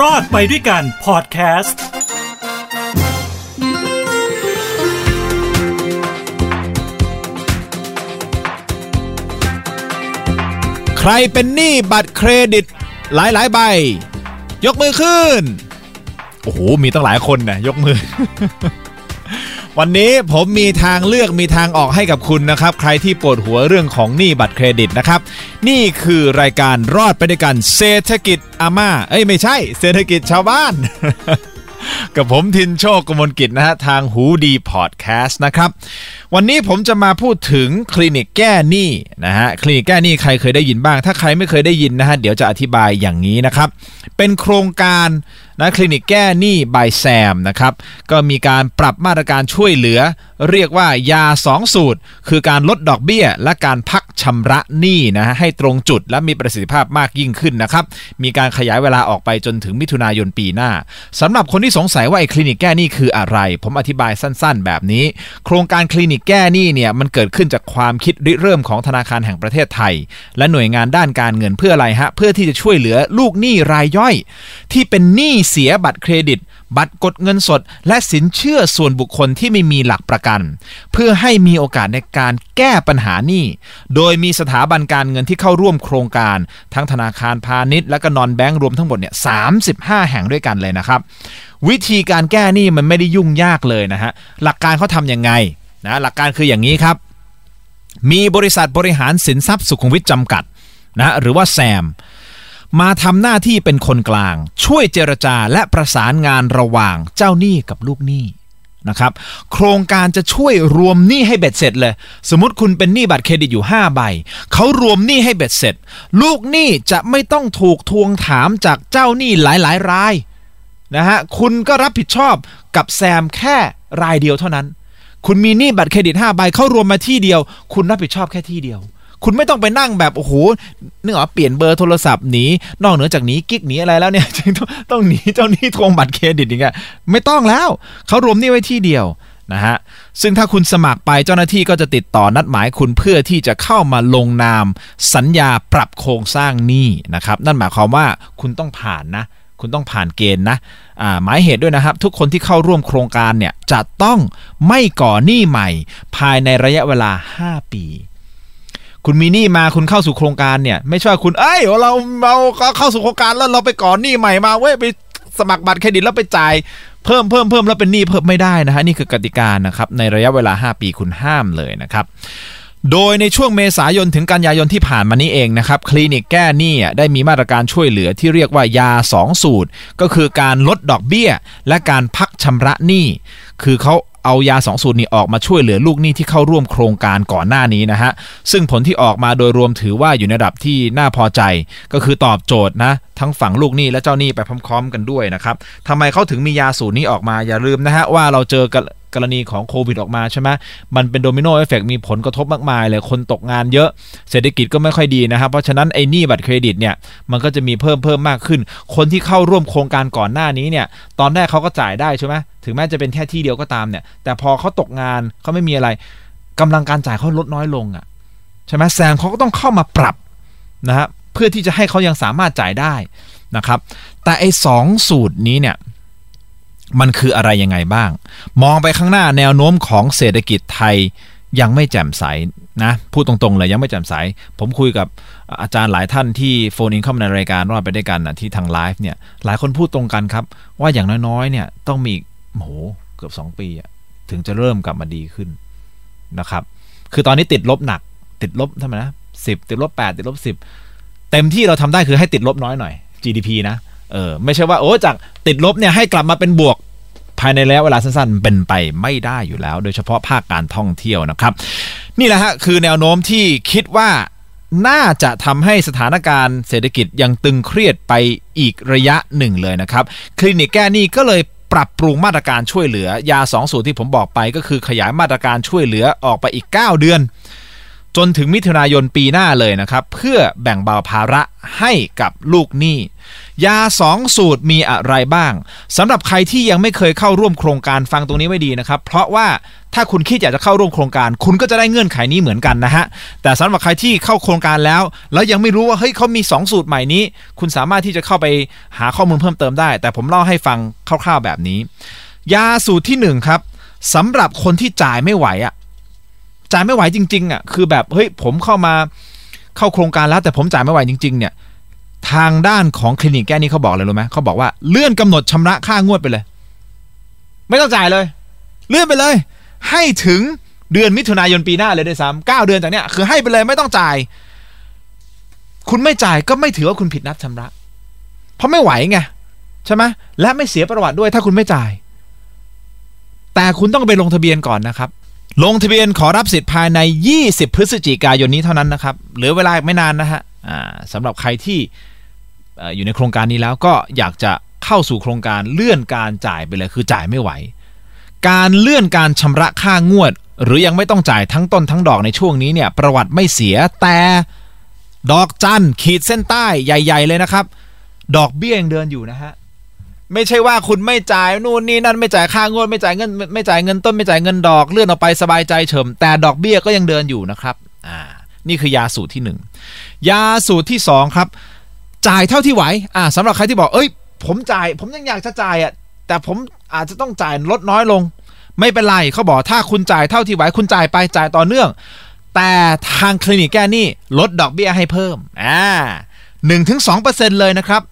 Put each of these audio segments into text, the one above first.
รอดไปด้วยกันพอดแคสต์ใครเป็นหนี้บัตรเครดิตหลายหลายใบ ยกมือขึ้น โอ้โห มีตั้งหลายคนนะยกมือ วันนี้ผมมีทางเลือกมีทางออกให้กับคุณนะครับ ใครที่ปวดหัวเรื่องของหนี้บัตรเครดิตนะครับ นี่คือรายการรอดไปด้วยกันเศรษฐกิจอาม่า เอ้ยไม่ใช่ เศรษฐกิจชาวบ้าน กับผมทินโชคกมลกิจนะฮะทางหูดีพอดแคสต์นะครับ วันนี้ผมจะมาพูดถึงคลินิกแก้หนี้นะฮะคลินิกแก้หนี้ใครเคยได้ยินบ้าง ถ้าใครไม่เคยได้ยินนะฮะเดี๋ยวจะอธิบายอย่างนี้นะครับ เป็นโครงการนะคลินิกแก้หนี้ by SAM นะครับก็มีการปรับมาตรการช่วยเหลือ เรียกว่ายา 2 สูตร คือการลดดอกเบี้ย และการพักชำระหนี้นะฮะให้ตรงจุดและมีประสิทธิภาพมากยิ่งขึ้นนะครับมีการขยายเวลาออกไปจนถึงมิถุนายนปีหน้าสำหรับคนที่สงสัยว่าไอ้คลินิกแก้หนี้คืออะไร ผมอธิบายสั้น ๆ แบบนี้ โครงการคลินิกแก้หนี้เนี่ยมันเกิดขึ้นจากความคิดริเริ่มของธนาคารแห่งประเทศไทย และหน่วยงานด้านการเงินเพื่ออะไรฮะเพื่อที่จะช่วยเหลือลูกหนี้รายย่อย ที่เป็นหนี้เสียบัตรเครดิต บัตรกดเงินสด และสินเชื่อส่วนบุคคลที่ไม่มีหลักประกัน เพื่อให้มีโอกาสในการแก้ปัญหาหนี้โดยมีสถาบันการเงินที่เข้าร่วมโครงการ ทั้งธนาคารพาณิชย์และก็นอนแบงก์รวมทั้งหมดเนี่ย35แห่งด้วยกันเลยนะครับ วิธีการแก้หนี้มันไม่ได้ยุ่งยากเลยนะฮะหลักการเขาทำยังไง นะหลักการคืออย่างนี้ครับ มีบริษัทบริหารสินทรัพย์สุขุมวิทจำกัดนะหรือว่าแซม มาทำหน้าที่เป็นคนกลาง ช่วยเจรจาและประสานงานระหว่างเจ้าหนี้กับลูกหนี้นะครับโครงการจะช่วยรวมหนี้ให้เบ็ดเสร็จเลย สมมติคุณเป็นหนี้บัตรเครดิตอยู่ 5 ใบ เขารวมหนี้ให้เบ็ดเสร็จ ลูกหนี้จะไม่ต้องถูกทวงถามจากเจ้าหนี้หลายๆรายนะฮะคุณก็รับผิดชอบกับแซมแค่รายเดียวเท่านั้น คุณมีหนี้บัตรเครดิต5ใบเข้ารวมมาที่เดียว คุณรับผิดชอบแค่ที่เดียว คุณไม่ต้องไปนั่งแบบโอ้โหนึกออกเปลี่ยนเบอร์โทรศัพท์หนีนอกเหนือจากหนีกิ๊กหนีอะไรแล้วเนี่ยต้องต้องหนีเจ้าหนี้ทวงบัตรเครดิตอย่างเงี้ยไม่ต้องแล้วเขารวมหนี้ไว้ที่เดียวนะฮะซึ่งถ้าคุณสมัครไปเจ้าหน้าที่ก็จะติดต่อนัดหมายคุณเพื่อที่จะเข้ามาลงนาม สัญญาปรับโครงสร้างหนี้นะครับนั่นหมายความว่าคุณต้องผ่านนะ คุณต้องผ่านเกณฑ์นะหมายเหตุด้วยนะครับ ทุกคนที่เข้าร่วมโครงการเนี่ยจะต้องไม่ก่อหนี้ใหม่ ภายในระยะเวลา 5 ปี คุณมีหนี้มาคุณเข้าสู่โครงการเนี่ย ไม่ใช่ว่าคุณเอ้ยเราเราเข้าสู่โครงการแล้วเราไปก่อหนี้ใหม่มาเว้ยไปสมัครบัตรเครดิตแล้วไปจ่ายเพิ่มเพิ่มเพิ่มแล้วเป็นหนี้เพิ่มไม่ได้นะฮะนี่คือกติกานะครับในระยะเวลา 5 ปีคุณห้ามเลยนะครับ โดยในช่วงเมษายนถึงกันยายนที่ผ่านมานี้เองนะครับ คลินิกแก้หนี้ได้มีมาตรการช่วยเหลือที่เรียกว่ายา 2 สูตร ก็คือการลดดอกเบี้ย และการพักชำระหนี้ คือเขาเอายา 2 สูตรนี้ออกมาช่วยเหลือลูกหนี้ที่เข้าร่วมโครงการก่อนหน้านี้นะฮะ ซึ่งผลที่ออกมาโดยรวมถือว่าอยู่ในระดับที่น่าพอใจ ก็คือตอบโจทย์นะ ทั้งฝั่งลูกหนี้และเจ้าหนี้ไปพร้อม ๆ กันด้วยนะครับทำไมเขาถึงมียาสูตรนี้ออกมาอย่าลืมนะฮะว่าเราเจอกัน กรณีของโควิดออกมาใช่ไหมมันเป็น domino effect มีผลกระทบมากมายเลยคนตกงานเยอะเศรษฐกิจก็ไม่ค่อยดีนะครับ เพราะฉะนั้นไอ้หนี้บัตรเครดิตเนี่ยมันก็จะมีเพิ่มเพิ่มมากขึ้น คนที่เข้าร่วมโครงการก่อนหน้านี้เนี่ยตอนแรกเขาก็จ่ายได้ใช่ไหมถึงแม้จะเป็นแค่ที่เดียวก็ตามเนี่ย แต่พอเขาตกงานเขาไม่มีอะไรกำลังการจ่ายเขาลดน้อยลงอะใช่ไหมแซมเขาก็ต้องเข้ามาปรับนะฮะเพื่อที่จะให้เขายังสามารถจ่ายได้นะครับ แต่ไอ้สองสูตรนี้เนี่ย มันคืออะไรยังไงบ้าง มองไปข้างหน้าแนวโน้มของเศรษฐกิจไทยยังไม่แจ่มใสนะพูดตรงๆเลยยังไม่แจ่มใส ผมคุยกับอาจารย์หลายท่านที่โฟนอินเข้ามาในรายการว่าไปด้วยกันนะที่ทางไลฟ์เนี่ยหลายคนพูดตรงกันครับ ว่าอย่างน้อยๆเนี่ยต้องมีโหเกือบ 2 ปีถึงจะเริ่มกลับมาดีขึ้นนะครับ คือตอนนี้ติดลบหนัก ติดลบทำไมนะสิบติดลบ8ติดลบ10 เต็มที่เราทำได้คือให้ติดลบน้อยหน่อย GDP นะ เออไม่ใช่ว่าโอ้จากติดลบเนี่ยให้กลับมาเป็นบวกภายในระยะเวลาสั้นๆ เป็นไปไม่ได้อยู่แล้ว โดยเฉพาะภาคการท่องเที่ยวนะครับ นี่แหละฮะคือแนวโน้มที่คิดว่าน่าจะทำให้สถานการณ์เศรษฐกิจยังตึงเครียดไปอีกระยะหนึ่งเลยนะครับ คลินิกแก้หนี้ก็เลยปรับปรุงมาตรการช่วยเหลือยา 2 สูตรที่ผมบอกไปก็คือขยายมาตรการช่วยเหลือออกไปอีก 9 เดือน จนถึงมิถุนายนปีหน้าเลยนะครับ เพื่อแบ่งเบาภาระให้กับลูกหนี้ ยาสองสูตรมีอะไรบ้างสำหรับใครที่ยังไม่เคยเข้าร่วมโครงการฟังตรงนี้ไว้ดีนะครับ เพราะว่าถ้าคุณคิดอยากจะเข้าร่วมโครงการ คุณก็จะได้เงื่อนไขนี้เหมือนกันนะฮะแต่สำหรับใครที่เข้าโครงการแล้ว แล้วยังไม่รู้ว่าเฮ้ยเขามี 2 สูตรใหม่นี้ คุณสามารถที่จะเข้าไปหาข้อมูลเพิ่มเติมได้ แต่ผมเล่าให้ฟังคร่าวๆแบบนี้ ยาสูตรที่1ครับสำหรับคนที่จ่ายไม่ไหวอะ จ่ายไม่ไหวจริงๆอะคือแบบเฮ้ยผมเข้ามาเข้าโครงการแล้วแต่ผมจ่ายไม่ไหวจริง ๆ เนี่ยทางด้านของคลินิกแก้นี้เขาบอกเลยรู้ไหมเขาบอกว่าเลื่อนกำหนดชำระค่างวดไปเลย ไม่ต้องจ่ายเลย เลื่อนไปเลย ให้ถึงเดือนมิถุนายนปีหน้าเลยด้วยซ้ำเก้าเดือนจากเนี้ยคือให้ไปเลยไม่ต้องจ่าย คุณไม่จ่ายก็ไม่ถือว่าคุณผิดนัดชำระ เพราะไม่ไหวไงใช่ไหมและไม่เสียประวัติด้วยถ้าคุณไม่จ่าย แต่คุณต้องไปลงทะเบียนก่อนนะครับ ลงทะเบียนขอรับสิทธิ์ภายใน 20 พฤศจิกายนนี้เท่านั้นนะครับ เหลือเวลาไม่นานนะฮะสำหรับใครที่อยู่ในโครงการนี้แล้วก็อยากจะเข้าสู่โครงการเลื่อนการจ่ายไปเลยคือจ่ายไม่ไหว การเลื่อนการชำระค่างวด หรือยังไม่ต้องจ่ายทั้งต้นทั้งดอกในช่วงนี้เนี่ยประวัติไม่เสียแต่ดอกจันขีดเส้นใต้ใหญ่ ๆ เลยนะครับ ดอกเบี้ยยังเดินอยู่นะฮะ ไม่ใช่ว่าคุณไม่จ่ายนู่นนี่นั่นไม่จ่ายค่างวดไม่จ่ายเงินไม่จ่ายเงินต้นไม่จ่ายเงินดอกเลื่อนออกไปสบายใจเฉิมแต่ดอกเบี้ยก็ยังเดินอยู่นะครับอ่านี่คือยาสูตรที่ 1 ยาสูตรที่ 2 ครับ จ่ายเท่าที่ไหวอ่าสำหรับใครที่บอกเอ้ย ผมจ่าย ผมยังอยากจะจ่ายอะแต่ผมอาจจะต้องจ่ายลดน้อยลง ไม่เป็นไรเขาบอกถ้าคุณจ่ายเท่าที่ไหวคุณจ่ายไปจ่ายต่อเนื่อง แต่ทางคลินิกแก้หนี้ลดดอกเบี้ยให้เพิ่มอ่าหนึ่งถึงสองเปอร์เซ็นต์เลยนะครับ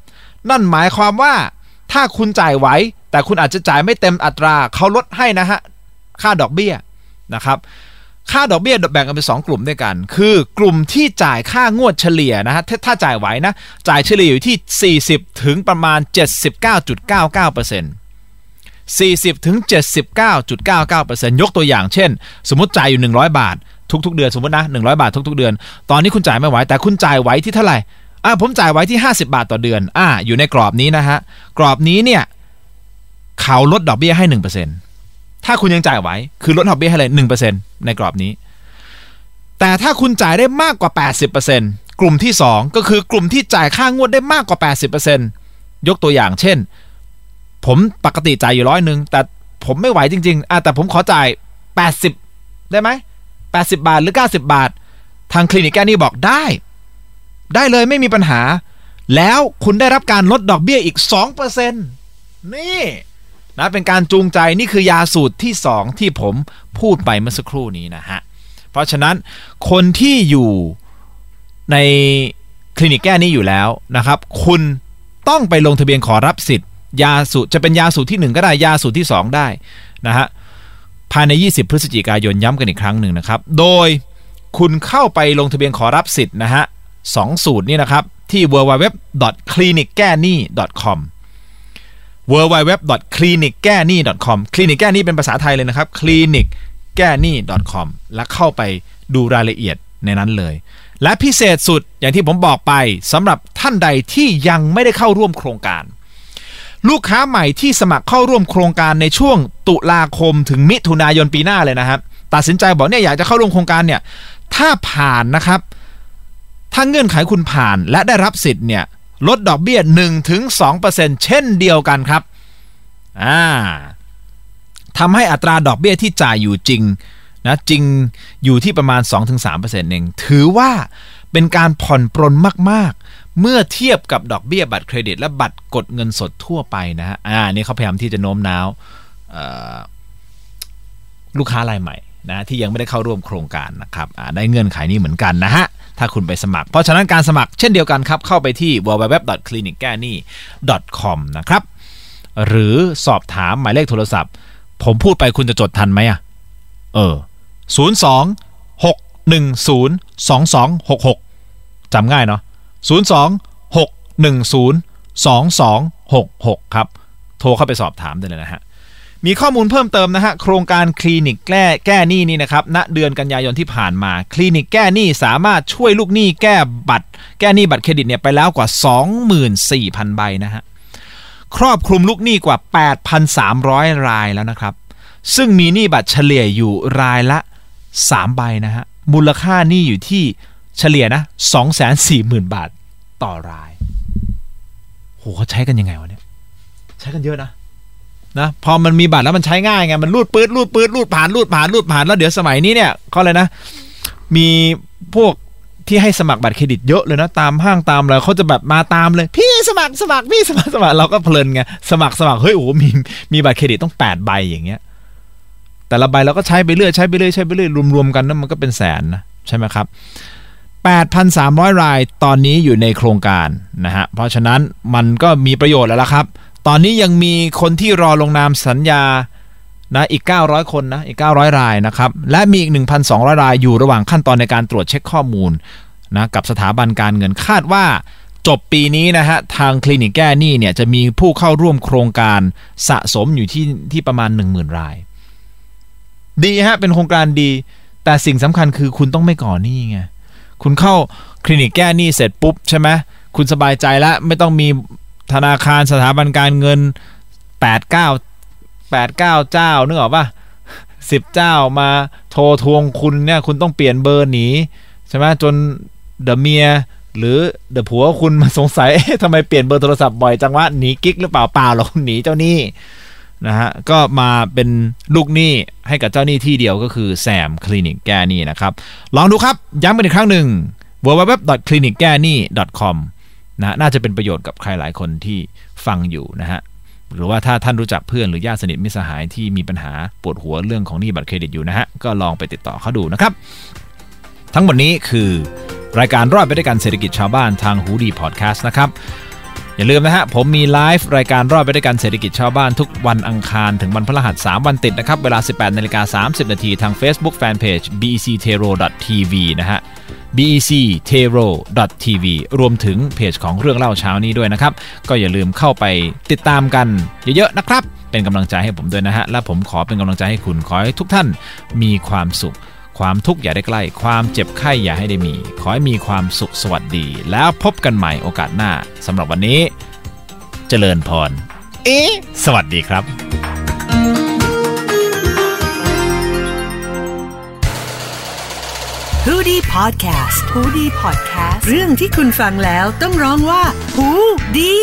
นั่นหมายความว่า ถ้าคุณจ่ายไหวแต่คุณอาจจะจ่ายไม่เต็มอัตราเขาลดให้นะฮะค่าดอกเบี้ยนะครับค่าดอกเบี้ยแบ่งกันเป็น2กลุ่มด้วยกัน คือกลุ่มที่จ่ายค่างวดเฉลี่ยนะฮะถ้าจ่ายไหวนะ จ่ายเฉลี่ยอยู่ที่ 40 ถึงประมาณ 79.99% 40ถึง79.99%ยกตัวอย่างเช่น สมมติจ่ายอยู่ 100 บาท ทุก ๆ เดือนสมมตินะ 100 บาททุก ๆ เดือน ตอนนี้คุณจ่ายไม่ไหวแต่คุณจ่ายไหวที่เท่าไหร่ อ่าผมจ่ายไว้ที่ 50 บาทต่อเดือน อ่าอยู่ในกรอบนี้นะฮะ กรอบนี้เนี่ย เขาลดดอกเบี้ยให้ 1%ถ้าคุณยังจ่ายไหวคือลดดอกเบี้ยให้เลย 1%ในกรอบนี้ แต่ถ้าคุณจ่ายได้มากกว่า 80%กลุ่มที่ 2 ก็คือกลุ่มที่จ่ายค่างวดได้มากกว่า 80%ยกตัวอย่างเช่น ผมปกติจ่ายอยู่ร้อยหนึ่งแต่ผมไม่ไหวจริงๆอะแต่ผมขอจ่าย 80 ได้ไหม80 บาทหรือ 90 บาท ทางคลินิกแก้นี่บอกได้ ได้เลยไม่มีปัญหา แล้วคุณได้รับการลดดอกเบี้ยอีก 2%นี่นะเป็นการจูงใจนี่คือยาสูตรที่ 2 ที่ผมพูดไปเมื่อสักครู่นี้นะฮะ เพราะฉะนั้นคนที่อยู่ในคลินิกแก้นี้อยู่แล้วนะครับ คุณต้องไปลงทะเบียนขอรับสิทธิ์ ยาสูตรจะเป็นยาสูตรที่ 1 ก็ได้ยาสูตรที่ 2 ได้นะฮะภายใน 20 พฤศจิกายนย้ำกันอีกครั้งหนึ่งนะครับ โดยคุณเข้าไปลงทะเบียนขอรับสิทธิ์นะฮะ 2 สูตรนี้นะครับ ที่ www.clinicgani.com www.clinicgani.com คลินิกแก้หนี่เป็นภาษาไทยเลยนะครับ clinicgani.com และเข้าไปดูรายละเอียดในนั้นเลย และพิเศษสุดอย่างที่ผมบอกไปสำหรับท่านใดที่ยังไม่ได้เข้าร่วมโครงการ ลูกค้าใหม่ที่สมัครเข้าร่วมโครงการในช่วงตุลาคมถึงมิถุนายนปีหน้าเลยนะครับตัดสินใจบอกเนี่ยอยากจะเข้าร่วมโครงการเนี่ยถ้าผ่านนะครับ ถ้าเงื่อนไขคุณผ่านและได้รับสิทธิ์เนี่ยลดดอกเบี้ย1ถึง2%เช่นเดียวกันครับอ่าทำให้อัตราดอกเบี้ยที่จ่ายอยู่จริงนะจริงอยู่ที่ประมาณ 2-3%เองถือว่าเป็นการผ่อนปรนมาก ๆ เมื่อเทียบกับดอกเบี้ยบัตรเครดิต และบัตรกดเงินสดทั่วไปนะฮะอ่านี่เขาพยายามที่จะโน้มน้าวลูกค้ารายใหม่นะที่ยังไม่ได้เข้าร่วมโครงการนะครับได้เงื่อนไขนี้เหมือนกันนะฮะ ถ้าคุณไปสมัคร เพราะฉะนั้นการสมัครเช่นเดียวกันครับ เข้าไปที่ www.clinicgani.com นะครับหรือสอบถามหมายเลขโทรศัพท์ ผมพูดไปคุณจะจดทันไหมอะเออ 02 610 2266จำง่ายเนาะ02 610 2266 ครับ โทรเข้าไปสอบถามได้เลยนะฮะ มีข้อมูลเพิ่มเติมนะฮะโครงการคลินิกแก้แก้หนี้นี่นะครับณเดือนกันยายนที่ผ่านมา คลินิกแก้หนี้สามารถช่วยลูกหนี้แก้บัตร แก้หนี้บัตรเครดิตเนี่ยไปแล้วกว่า 24,000 ใบนะฮะครอบคลุมลูกหนี้กว่า 8,300 รายแล้วนะครับ ซึ่งมีหนี้บัตรเฉลี่ยอยู่รายละ 3 ใบนะฮะมูลค่าหนี้อยู่ที่เฉลี่ยนะ2 4 0 0 0 0 บาทต่อรายโหเขาใช้กันยังไงวะเนี่ยใช้กันเยอะนะ นะพอมันมีบัตรแล้วมันใช้ง่ายไงมันรูดปืดรูดปืดรูดผ่านรูดผ่านรูดผ่านแล้วเดี๋ยวสมัยนี้เนี่ยเขาเลยนะ มีพวกที่ให้สมัครบัตรเครดิตเยอะเลยนะตามห้างตามอะไรเขาจะแบบมาตามเลย พี่สมัครสมัครพี่สมัครสมัครเราก็เพลินไงสมัครสมัครเฮ้ยโอ้โหมีมีบัตรเครดิตต้องแปดใบอย่างเงี้ย แต่ละใบเราก็ใช้ไปเรื่อยใช้ไปเรื่อยใช้ไปเรื่อยรวมๆกันนั้นมันก็เป็นแสนนะใช่ไหมครับ8,300 รายตอนนี้อยู่ในโครงการนะฮะเพราะฉะนั้นมันก็มีประโยชน์แล้วละครับ ตอนนี้ยังมีคนที่รอลงนามสัญญานะอีก 900 คนนะอีก 900 รายนะครับและมีอีก 1,200 รายอยู่ระหว่างขั้นตอนในการตรวจเช็คข้อมูลนะกับสถาบันการเงินคาดว่าจบปีนี้นะฮะทางคลินิกแก้หนี้เนี่ยจะมีผู้เข้าร่วมโครงการสะสมอยู่ที่ที่ประมาณ 10,000 ราย ดีฮะเป็นโครงการดี แต่สิ่งสำคัญคือคุณต้องไม่ก่อหนี้ไงคุณเข้าคลินิกแก้หนี้เสร็จปุ๊บใช่ไหมคุณสบายใจแล้วไม่ต้องมี ธนาคารสถาบันการเงิน 8 9 8 9 เจ้านึกออกปะสิบเจ้ามาโทรทวงคุณเนี่ยคุณต้องเปลี่ยนเบอร์หนีใช่ไหมจนเดอะเมียหรือเดอะผัวคุณมาสงสัยทำไมเปลี่ยนเบอร์โทรศัพท์บ่อยจังวะหนีกิ๊กหรือเปล่าเปล่าหรอกหนีเจ้าหนี้นะฮะก็มาเป็นลูกหนี้ให้กับเจ้าหนี้ที่เดียวก็คือแซมคลินิกแก้หนี้นะครับ ลองดูครับ ย้ำกันอีกครั้งหนึ่ง www.clinicgani.com นะน่าจะเป็นประโยชน์กับใครหลายคนที่ฟังอยู่นะฮะหรือว่าถ้าท่านรู้จักเพื่อนหรือญาติสนิทมิสหายที่มีปัญหาปวดหัวเรื่องของหนี้บัตรเครดิตอยู่นะฮะก็ลองไปติดต่อเขาดูนะครับ ทั้งหมดนี้คือรายการรอดไปด้วยกันเศรษฐกิจชาวบ้านทางหูดีพอดแคสต์นะครับ อย่าลืมนะฮะ ผมมีไลฟ์รายการรอดไปด้วยกันเศรษฐกิจชาวบ้านทุกวันอังคาร ถึงวันพฤหัส 3 วันติดนะครับ เวลา 18นาฬิกา30 นาทีทาง Facebook Fanpage bectero.tv นะฮะ bectero.tv รวมถึงเพจของเรื่องเล่าเช้านี้ด้วยนะครับ ก็อย่าลืมเข้าไปติดตามกันเยอะๆนะครับ เป็นกำลังใจให้ผมด้วยนะฮะ และผมขอเป็นกำลังใจให้คุณขอให้ทุกท่านมีความสุข ความทุกข์อย่าได้ใกล้ ความเจ็บไข้อย่าให้ได้มี ขอให้มีความสุขสวัสดี แล้วพบกันใหม่โอกาสหน้าสำหรับวันนี้ เจริญพร เอ๊ะสวัสดีครับฮูดี้พอดแคสต์ฮูดี้พอดแคสต์เรื่องที่คุณฟังแล้วต้องร้องว่าฮูดี